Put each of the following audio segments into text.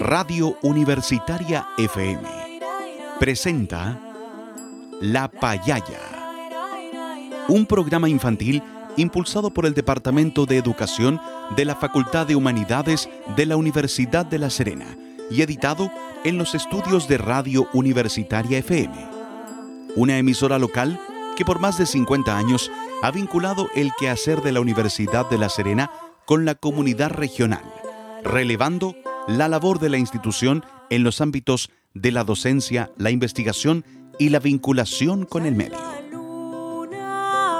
Radio Universitaria FM presenta La Payaya, un programa infantil impulsado por el Departamento de Educación de la Facultad de Humanidades de la Universidad de La Serena y editado en los estudios de Radio Universitaria FM, una emisora local que por más de 50 años ha vinculado el quehacer de la Universidad de La Serena con la comunidad regional, relevando la labor de la institución en los ámbitos de la docencia, la investigación y la vinculación con el medio.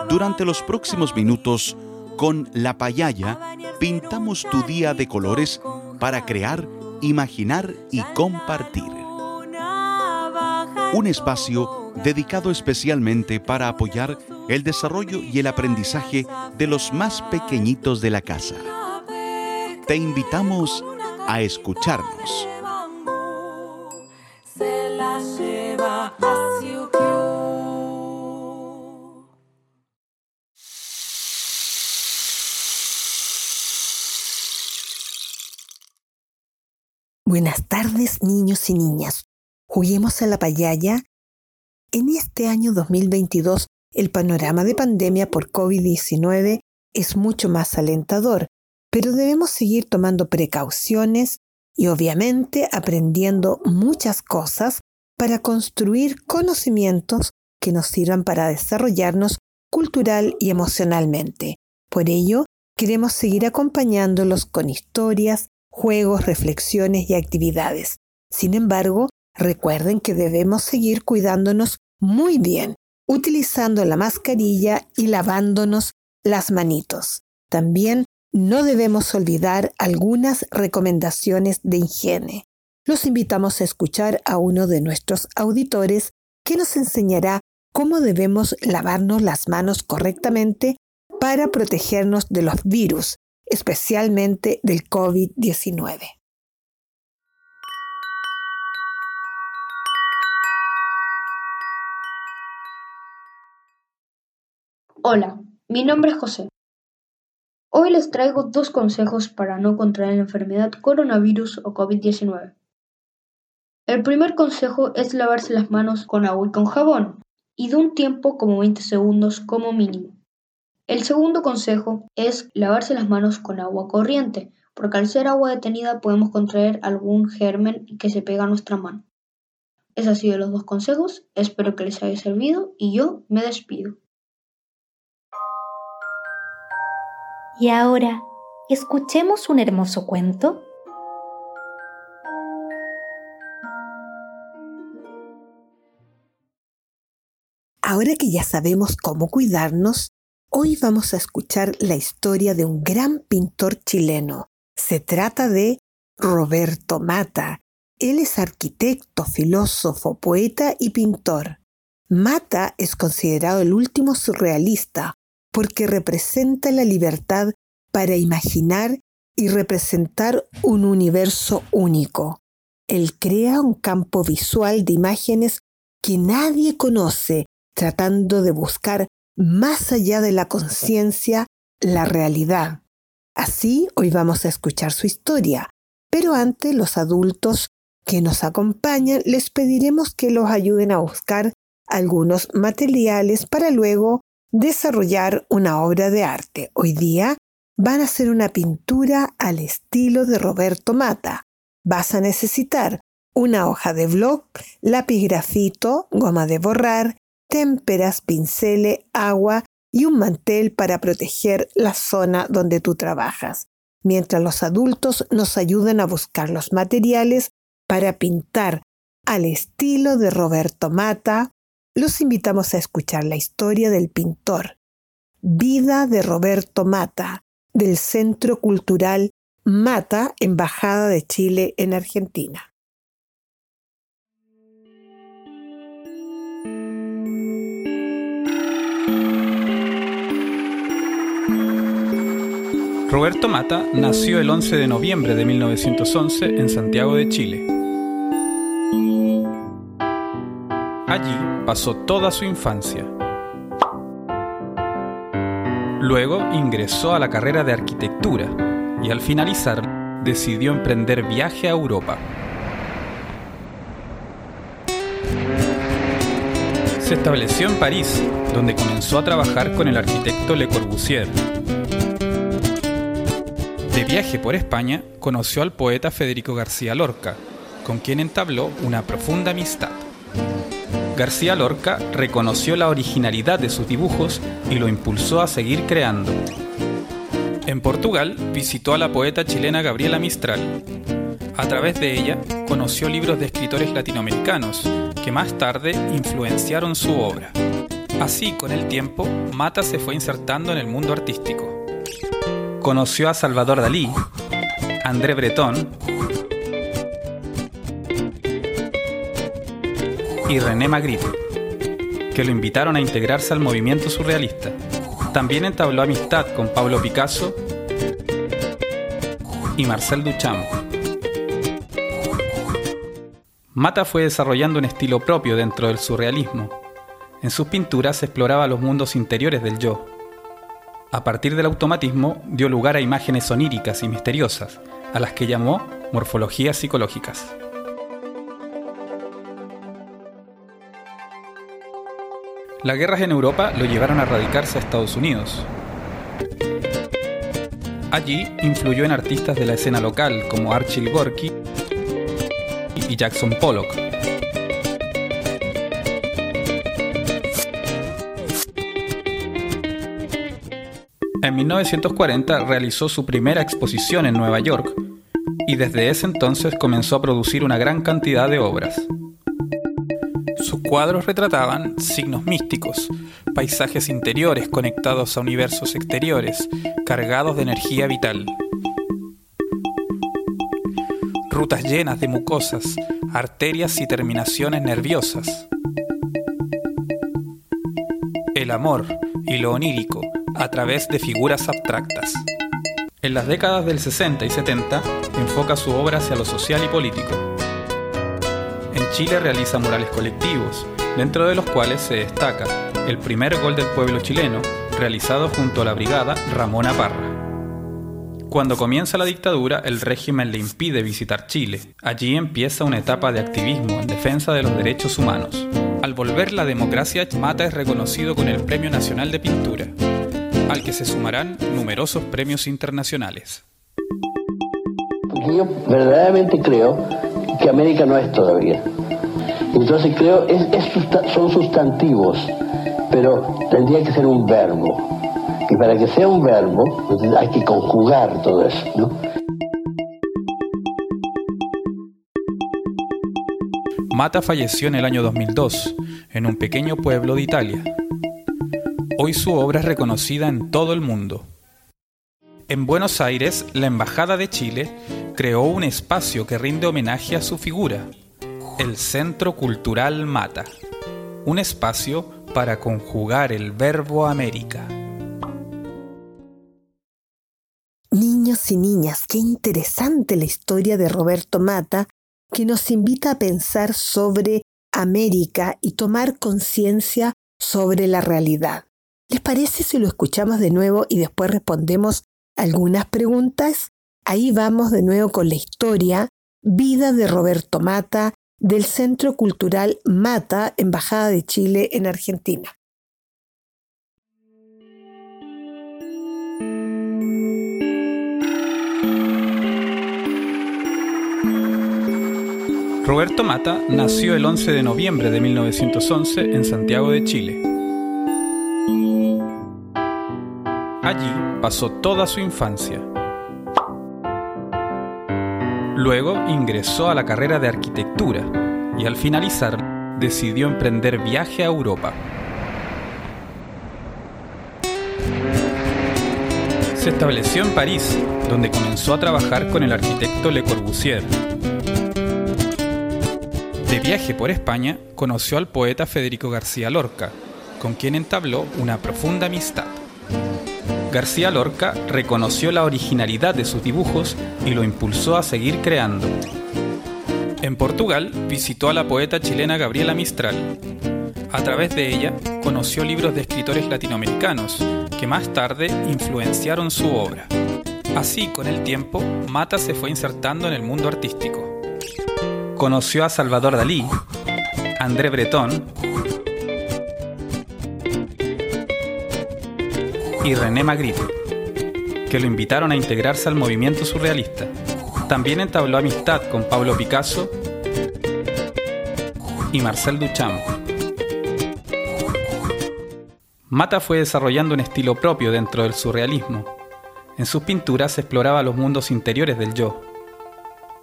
Durante los próximos minutos, con La Payaya, pintamos tu día de colores para crear, imaginar y compartir. Un espacio dedicado especialmente para apoyar el desarrollo y el aprendizaje de los más pequeñitos de la casa. Te invitamos a escucharnos. Buenas tardes, niños y niñas. Juguemos a la payaya. En este año 2022, el panorama de pandemia por COVID-19 es mucho más alentador, pero debemos seguir tomando precauciones y obviamente aprendiendo muchas cosas para construir conocimientos que nos sirvan para desarrollarnos cultural y emocionalmente. Por ello, queremos seguir acompañándolos con historias, juegos, reflexiones y actividades. Sin embargo, recuerden que debemos seguir cuidándonos muy bien, utilizando la mascarilla y lavándonos las manitos. También no debemos olvidar algunas recomendaciones de higiene. Los invitamos a escuchar a uno de nuestros auditores que nos enseñará cómo debemos lavarnos las manos correctamente para protegernos de los virus, especialmente del COVID-19. Hola, mi nombre es José. Hoy les traigo dos consejos para no contraer la enfermedad coronavirus o COVID-19. El primer consejo es lavarse las manos con agua y con jabón, y de un tiempo como 20 segundos como mínimo. El segundo consejo es lavarse las manos con agua corriente, porque al ser agua detenida podemos contraer algún germen que se pega a nuestra mano. Esos han sido los dos consejos, espero que les haya servido y yo me despido. Y ahora, escuchemos un hermoso cuento. Ahora que ya sabemos cómo cuidarnos, hoy vamos a escuchar la historia de un gran pintor chileno. Se trata de Roberto Mata. Él es arquitecto, filósofo, poeta y pintor. Mata es considerado el último surrealista, porque representa la libertad para imaginar y representar un universo único. Él crea un campo visual de imágenes que nadie conoce, tratando de buscar más allá de la conciencia la realidad. Así hoy vamos a escuchar su historia, pero antes los adultos que nos acompañan les pediremos que los ayuden a buscar algunos materiales para luego desarrollar una obra de arte. Hoy día van a hacer una pintura al estilo de Roberto Mata. Vas a necesitar una hoja de blog, lápiz grafito, goma de borrar, témperas, pinceles, agua y un mantel para proteger la zona donde tú trabajas, mientras los adultos nos ayudan a buscar los materiales para pintar al estilo de Roberto Mata, los invitamos a escuchar la historia del pintor, Vida de Roberto Mata, del Centro Cultural Mata, Embajada de Chile en Argentina. Roberto Mata nació el 11 de noviembre de 1911 en Santiago de Chile. Allí pasó toda su infancia. Luego ingresó a la carrera de arquitectura y al finalizar decidió emprender viaje a Europa. Se estableció en París, donde comenzó a trabajar con el arquitecto Le Corbusier. De viaje por España, conoció al poeta Federico García Lorca, con quien entabló una profunda amistad. García Lorca reconoció la originalidad de sus dibujos y lo impulsó a seguir creando. En Portugal visitó a la poeta chilena Gabriela Mistral. A través de ella conoció libros de escritores latinoamericanos que más tarde influenciaron su obra. Así, con el tiempo, Mata se fue insertando en el mundo artístico. Conoció a Salvador Dalí, André Breton y René Magritte, que lo invitaron a integrarse al movimiento surrealista. También entabló amistad con Pablo Picasso y Marcel Duchamp. Mata fue desarrollando un estilo propio dentro del surrealismo. En sus pinturas exploraba los mundos interiores del yo. A partir del automatismo dio lugar a imágenes oníricas y misteriosas, a las que llamó morfologías psicológicas. Las guerras en Europa lo llevaron a radicarse a Estados Unidos. Allí influyó en artistas de la escena local como Archie Gorky y Jackson Pollock. En 1940 realizó su primera exposición en Nueva York y desde ese entonces comenzó a producir una gran cantidad de obras. Cuadros retrataban signos místicos, paisajes interiores conectados a universos exteriores, cargados de energía vital. Rutas llenas de mucosas, arterias y terminaciones nerviosas. El amor y lo onírico a través de figuras abstractas. En las décadas del 60 y 70 enfoca su obra hacia lo social y político Chile realiza murales colectivos, dentro de los cuales se destaca el primer gol del pueblo chileno, realizado junto a la brigada Ramona Parra. Cuando comienza la dictadura, el régimen le impide visitar Chile. Allí empieza una etapa de activismo en defensa de los derechos humanos. Al volver la democracia, Mata es reconocido con el Premio Nacional de Pintura, al que se sumarán numerosos premios internacionales. yo verdaderamente creo que América no es todavía. Entonces creo, es, son sustantivos, pero tendría que ser un verbo. Y para que sea un verbo, hay que conjugar todo eso, ¿no? Mata falleció en el año 2002, en un pequeño pueblo de Italia. Hoy su obra es reconocida en todo el mundo. En Buenos Aires, la Embajada de Chile creó un espacio que rinde homenaje a su figura, el Centro Cultural Mata, un espacio para conjugar el verbo América. Niños y niñas, qué interesante la historia de Roberto Mata que nos invita a pensar sobre América y tomar conciencia sobre la realidad. ¿Les parece si lo escuchamos de nuevo y después respondemos algunas preguntas? Ahí vamos de nuevo con la historia, vida de Roberto Mata, del Centro Cultural Mata, Embajada de Chile en Argentina. Roberto Mata nació el 11 de noviembre de 1911 en Santiago de Chile. Allí pasó toda su infancia. Luego ingresó a la carrera de arquitectura y al finalizar decidió emprender viaje a Europa. Se estableció en París, donde comenzó a trabajar con el arquitecto Le Corbusier. De viaje por España, conoció al poeta Federico García Lorca, con quien entabló una profunda amistad. García Lorca reconoció la originalidad de sus dibujos y lo impulsó a seguir creando. En Portugal visitó a la poeta chilena Gabriela Mistral. A través de ella conoció libros de escritores latinoamericanos que más tarde influenciaron su obra. Así, con el tiempo, Mata se fue insertando en el mundo artístico. Conoció a Salvador Dalí, André Breton y René Magritte, que lo invitaron a integrarse al movimiento surrealista. También entabló amistad con Pablo Picasso y Marcel Duchamp. Mata fue desarrollando un estilo propio dentro del surrealismo. En sus pinturas exploraba los mundos interiores del yo.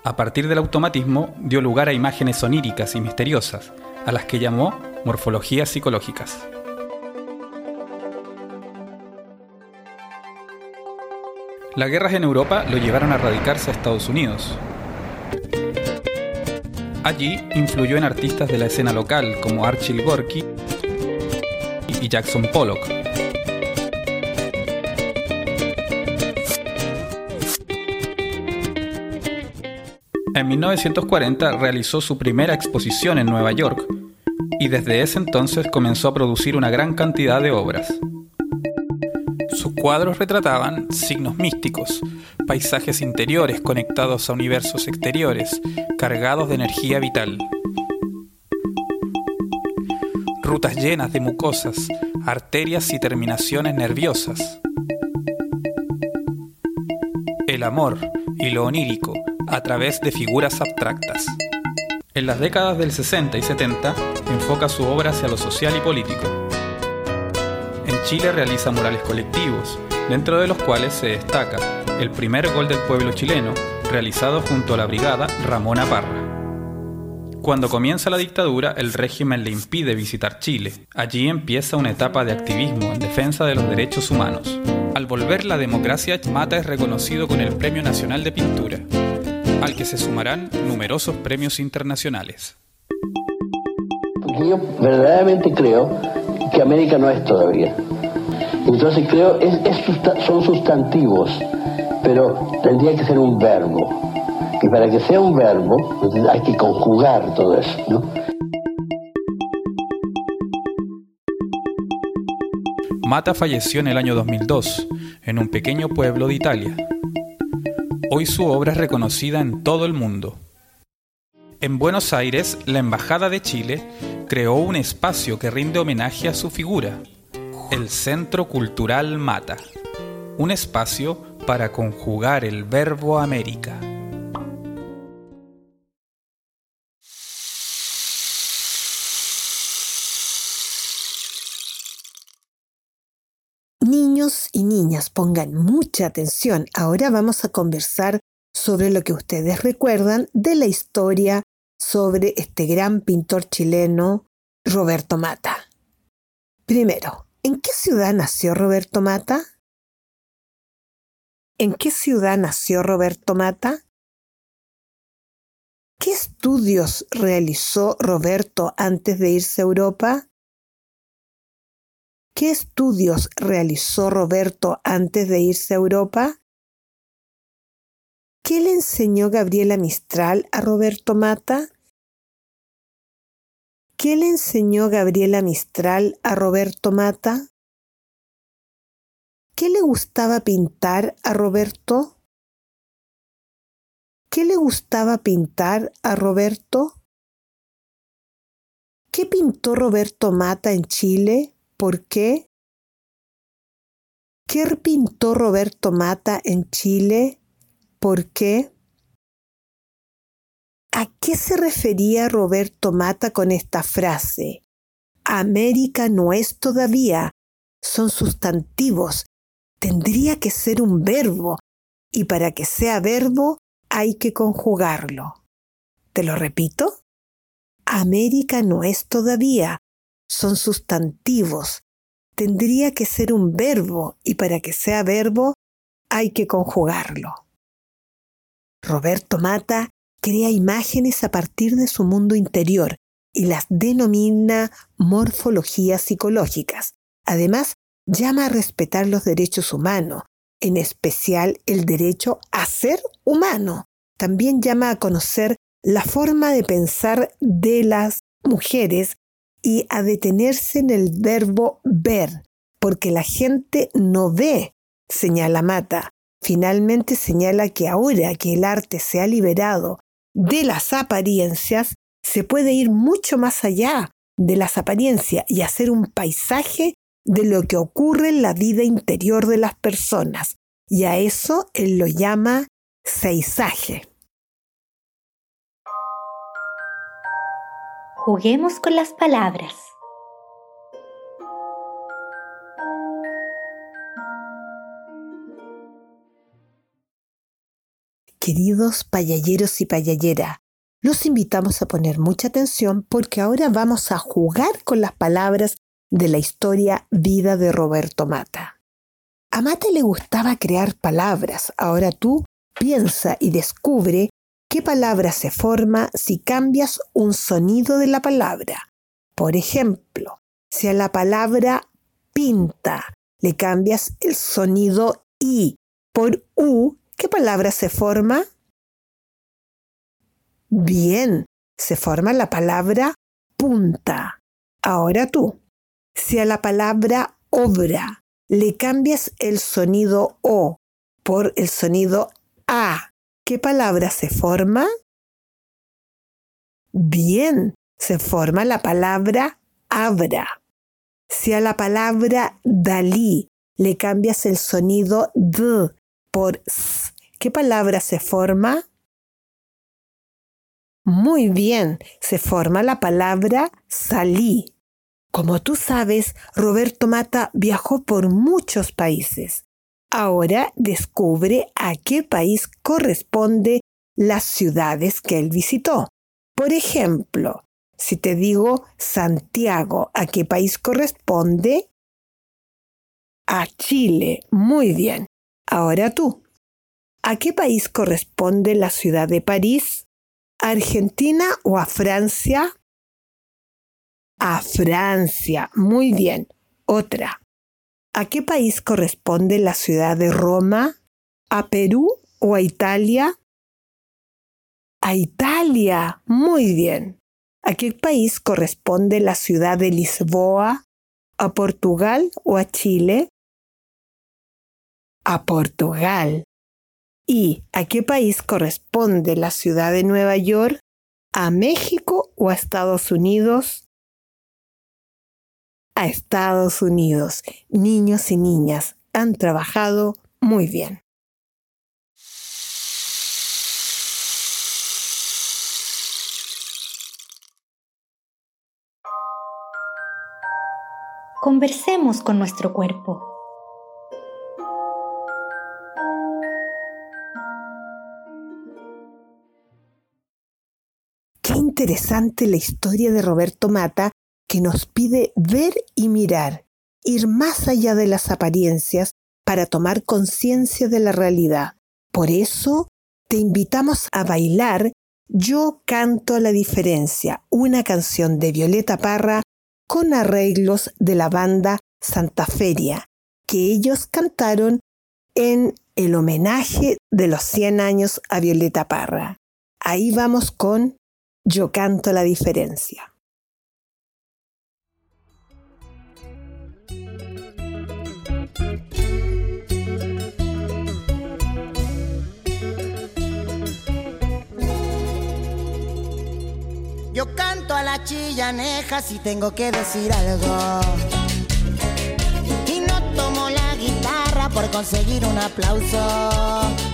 A partir del automatismo dio lugar a imágenes oníricas y misteriosas, a las que llamó morfologías psicológicas. Las guerras en Europa lo llevaron a radicarse a Estados Unidos. Allí influyó en artistas de la escena local como Archie Gorky y Jackson Pollock. En 1940 realizó su primera exposición en Nueva York y desde ese entonces comenzó a producir una gran cantidad de obras. Cuadros retrataban signos místicos, paisajes interiores conectados a universos exteriores, cargados de energía vital. Rutas llenas de mucosas, arterias y terminaciones nerviosas. El amor y lo onírico a través de figuras abstractas. En las décadas del 60 y 70 enfoca su obra hacia lo social y político Chile realiza murales colectivos, dentro de los cuales se destaca el primer gol del pueblo chileno, realizado junto a la brigada Ramona Parra. Cuando comienza la dictadura, el régimen le impide visitar Chile. Allí empieza una etapa de activismo en defensa de los derechos humanos. Al volver la democracia, Mata es reconocido con el Premio Nacional de Pintura, al que se sumarán numerosos premios internacionales. yo verdaderamente creo que América no es todavía. Entonces creo, es, son sustantivos, pero tendría que ser un verbo. Y para que sea un verbo, hay que conjugar todo eso, ¿no? Mata falleció en el año 2002, en un pequeño pueblo de Italia. Hoy su obra es reconocida en todo el mundo. En Buenos Aires, la Embajada de Chile creó un espacio que rinde homenaje a su figura, el Centro Cultural Mata, un espacio para conjugar el verbo América. Niños y niñas, pongan mucha atención. Ahora vamos a conversar sobre lo que ustedes recuerdan de la historia sobre este gran pintor chileno, Roberto Mata. Primero, ¿En qué ciudad nació Roberto Mata? ¿En qué ciudad nació Roberto Mata? ¿Qué estudios realizó Roberto antes de irse a Europa? ¿Qué estudios realizó Roberto antes de irse a Europa? ¿Qué le enseñó Gabriela Mistral a Roberto Mata? ¿Qué le enseñó Gabriela Mistral a Roberto Mata? ¿Qué le gustaba pintar a Roberto? ¿Qué le gustaba pintar a Roberto? ¿Qué pintó Roberto Mata en Chile? ¿Por qué? ¿Qué pintó Roberto Mata en Chile? ¿Por qué? ¿A qué se refería Roberto Mata con esta frase? América no es todavía, son sustantivos, tendría que ser un verbo, y para que sea verbo hay que conjugarlo. ¿Te lo repito? América no es todavía, son sustantivos, tendría que ser un verbo, y para que sea verbo hay que conjugarlo. Roberto Mata crea imágenes a partir de su mundo interior y las denomina morfologías psicológicas. Además, llama a respetar los derechos humanos, en especial el derecho a ser humano. También llama a conocer la forma de pensar de las mujeres y a detenerse en el verbo ver, porque la gente no ve, señala Mata, Finalmente señala que ahora que el arte se ha liberado de las apariencias, se puede ir mucho más allá de las apariencias y hacer un paisaje de lo que ocurre en la vida interior de las personas. Y a eso él lo llama seisaje. Juguemos con las palabras. Queridos payalleros y payallera, los invitamos a poner mucha atención porque ahora vamos a jugar con las palabras de la historia Vida de Roberto Mata. A Mata le gustaba crear palabras, ahora tú piensa y descubre qué palabra se forma si cambias un sonido de la palabra. Por ejemplo, si a la palabra pinta le cambias el sonido I por U, ¿Qué palabra se forma? Bien, se forma la palabra punta. Ahora tú, si a la palabra obra le cambias el sonido O por el sonido A, ¿qué palabra se forma? Bien, se forma la palabra abra. Si a la palabra Dalí le cambias el sonido D por ¿qué palabra se forma? Muy bien, se forma la palabra salí. Como tú sabes, Roberto Mata viajó por muchos países. Ahora descubre a qué país corresponde las ciudades que él visitó. Por ejemplo, si te digo Santiago, ¿a qué país corresponde? A Chile. Muy bien. Ahora tú. ¿A qué país corresponde la ciudad de París? ¿A Argentina o a Francia? A Francia. Muy bien. Otra. ¿A qué país corresponde la ciudad de Roma? ¿A Perú o a Italia? A Italia. Muy bien. ¿A qué país corresponde la ciudad de Lisboa? ¿A Portugal o a Chile? A Portugal. ¿Y a qué país corresponde la ciudad de Nueva York? ¿A México o a Estados Unidos? A Estados Unidos. Niños y niñas han trabajado muy bien. Conversemos con nuestro cuerpo. Interesante la historia de Roberto Mata que nos pide ver y mirar, ir más allá de las apariencias para tomar conciencia de la realidad. Por eso te invitamos a bailar Yo canto la diferencia, una canción de Violeta Parra con arreglos de la banda Santa Feria, que ellos cantaron en el homenaje de los 100 años a Violeta Parra. Ahí vamos con yo canto la diferencia. Yo canto a la chillaneja si tengo que decir algo. Y no tomo la guitarra por conseguir un aplauso.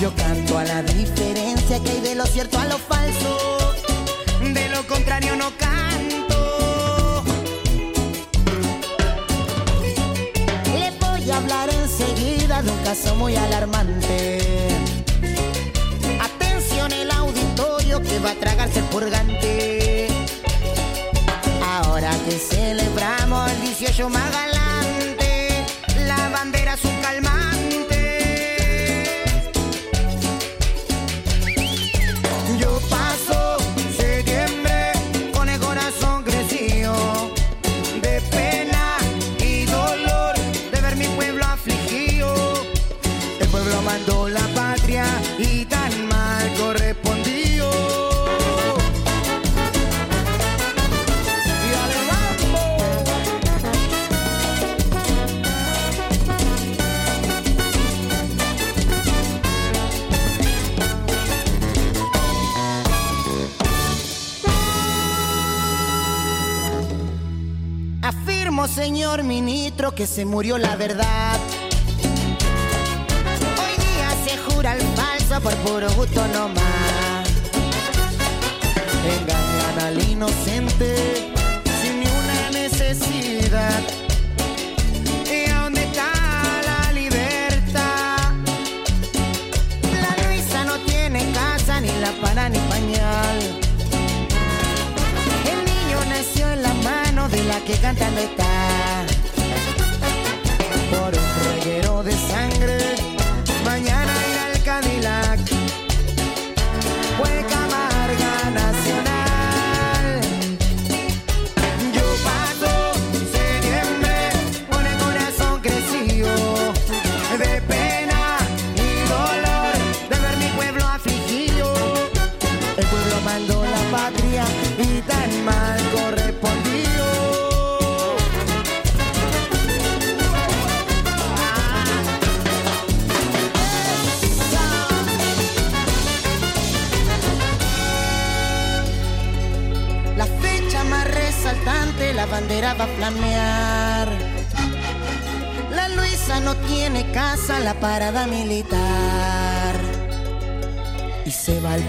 Yo canto a la diferencia que hay de lo cierto a lo falso. De lo contrario no canto. Le voy a hablar enseguida de un caso muy alarmante. Atención el auditorio que va a tragarse el purgante. Ahora que celebramos el 18 más señor ministro que se murió la verdad. Hoy día se jura el falso por puro gusto nomás. Engañan al inocente sin ni una necesidad. ¿Y a dónde está la libertad? La Luisa no tiene casa, ni la para ni pañal. El niño nació en la mano de la que cantando está. De sangre,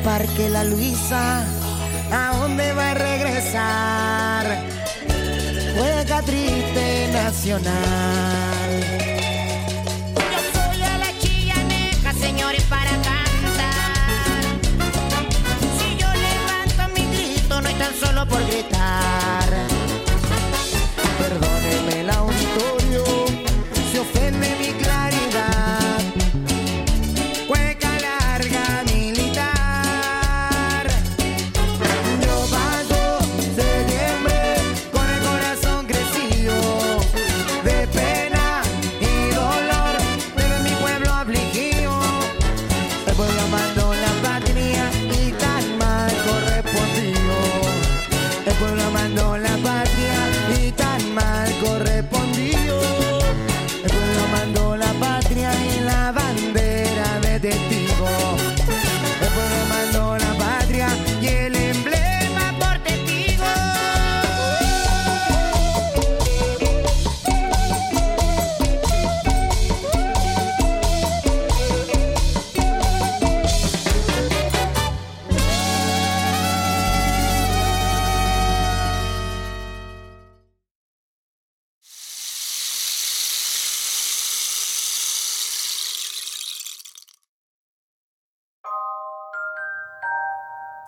parque la Luisa, ¿a dónde va a regresar? Juega triste nacional.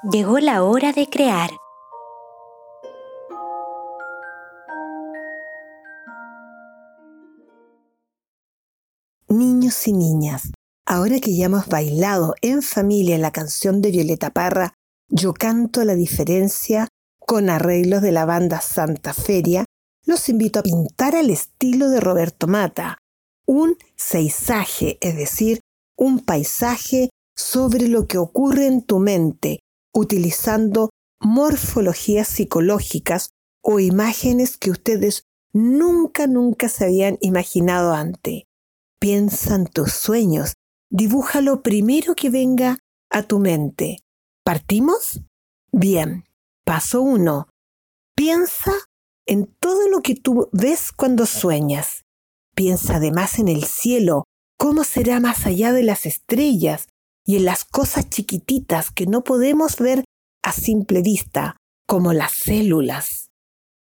Llegó la hora de crear. Niños y niñas, ahora que ya hemos bailado en familia la canción de Violeta Parra, Yo canto la diferencia, con arreglos de la banda Santa Feria, los invito a pintar al estilo de Roberto Mata, un seisaje, es decir, un paisaje sobre lo que ocurre en tu mente, utilizando morfologías psicológicas o imágenes que ustedes nunca, nunca se habían imaginado antes. Piensa en tus sueños, dibuja lo primero que venga a tu mente. ¿Partimos? Bien. Paso 1. Piensa en todo lo que tú ves cuando sueñas. Piensa además en el cielo, cómo será más allá de las estrellas y en las cosas chiquititas que no podemos ver a simple vista, como las células.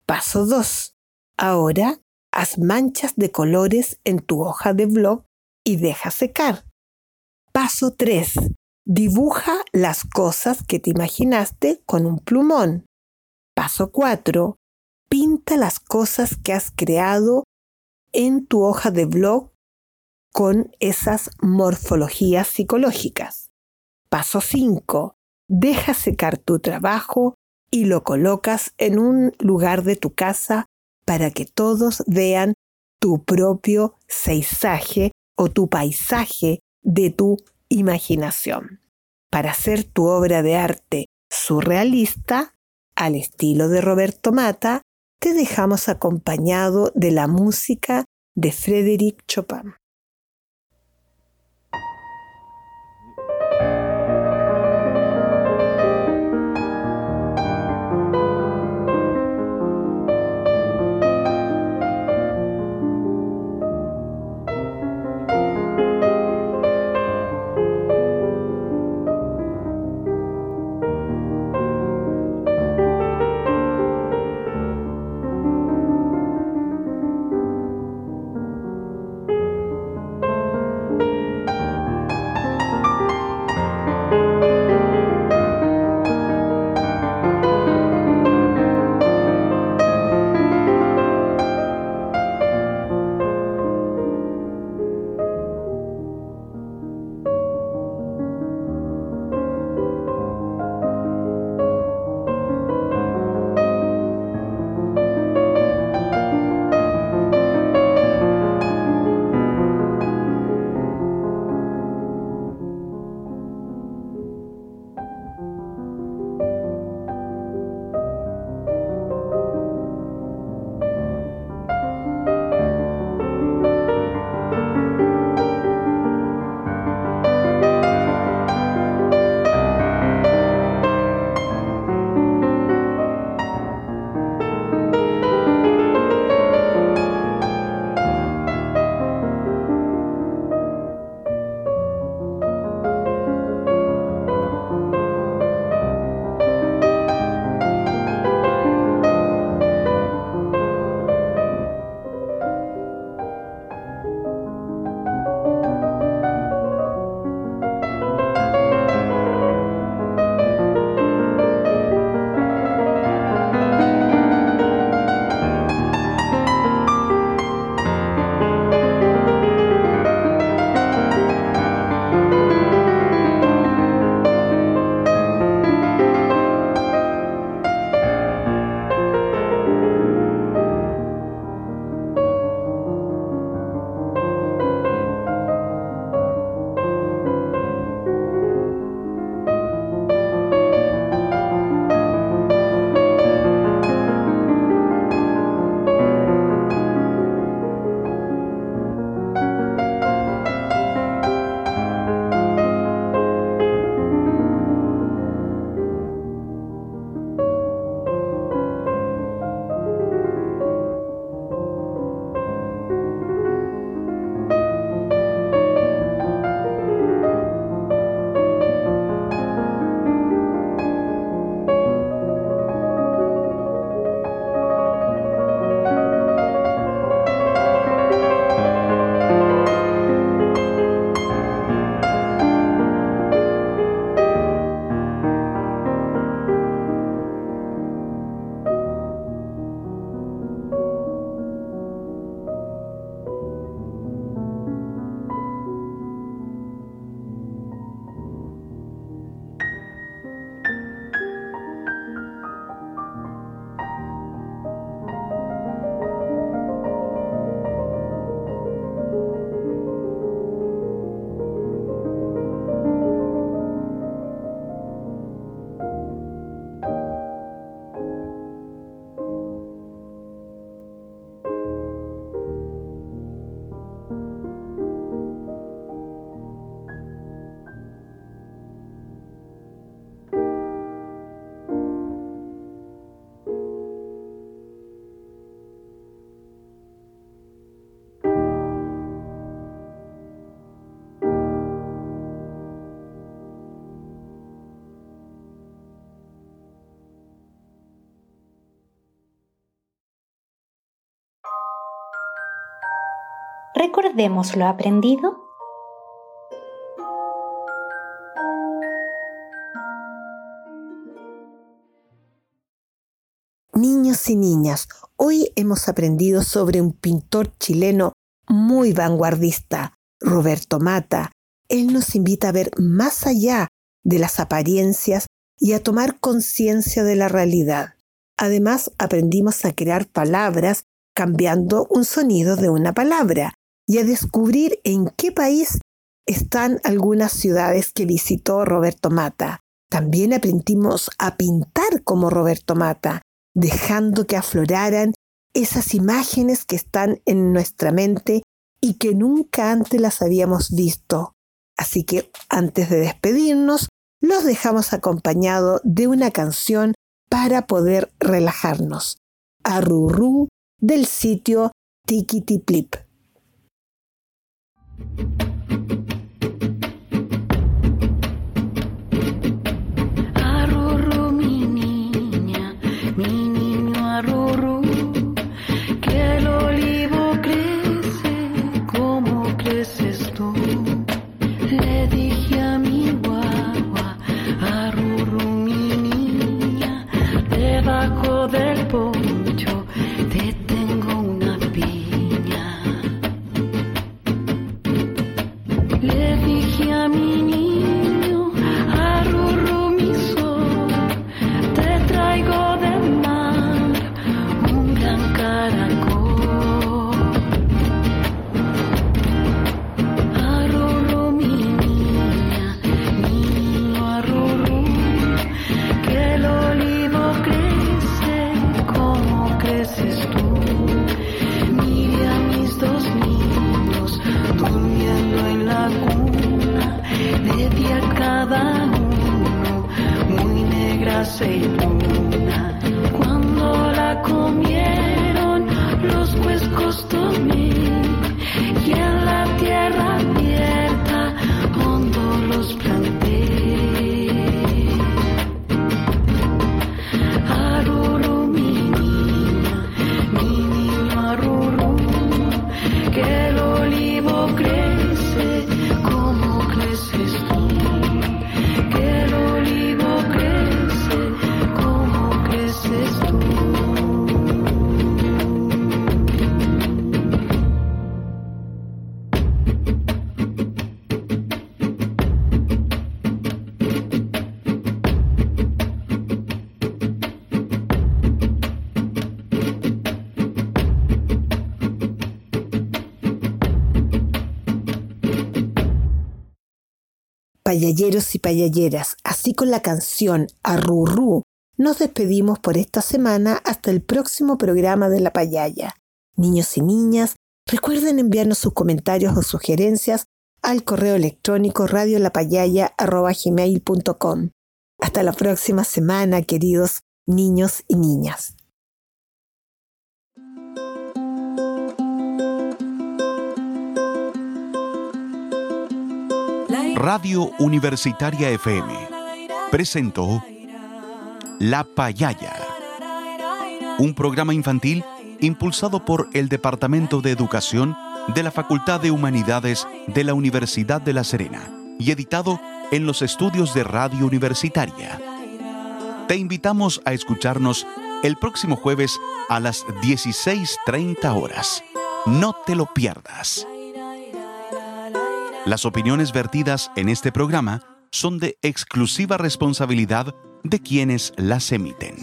Paso 2. Ahora haz manchas de colores en tu hoja de blog y deja secar. Paso 3. Dibuja las cosas que te imaginaste con un plumón. Paso 4. Pinta las cosas que has creado en tu hoja de blog con esas morfologías psicológicas. Paso 5. Deja secar tu trabajo y lo colocas en un lugar de tu casa para que todos vean tu propio paisaje o tu paisaje de tu imaginación. Para hacer tu obra de arte surrealista, al estilo de Roberto Mata, te dejamos acompañado de la música de Frédéric Chopin. Recordemos lo aprendido. Niños y niñas, hoy hemos aprendido sobre un pintor chileno muy vanguardista, Roberto Mata. Él nos invita a ver más allá de las apariencias y a tomar conciencia de la realidad. Además, aprendimos a crear palabras cambiando un sonido de una palabra y a descubrir en qué país están algunas ciudades que visitó Roberto Mata. También aprendimos a pintar como Roberto Mata, dejando que afloraran esas imágenes que están en nuestra mente y que nunca antes las habíamos visto. Así que antes de despedirnos, los dejamos acompañado de una canción para poder relajarnos. Arrurú del sitio Tikitiplip. close to me payalleros y payalleras, así con la canción Arrurú, nos despedimos por esta semana hasta el próximo programa de La Payaya. Niños y niñas, recuerden enviarnos sus comentarios o sugerencias al correo electrónico radiolapayaya.com. Hasta la próxima semana, queridos niños y niñas. Radio Universitaria FM presentó La Payaya, un programa infantil impulsado por el Departamento de Educación de la Facultad de Humanidades de la Universidad de La Serena y editado en los estudios de Radio Universitaria. Te invitamos a escucharnos el próximo jueves a las 16.30 horas. No te lo pierdas. Las opiniones vertidas en este programa son de exclusiva responsabilidad de quienes las emiten.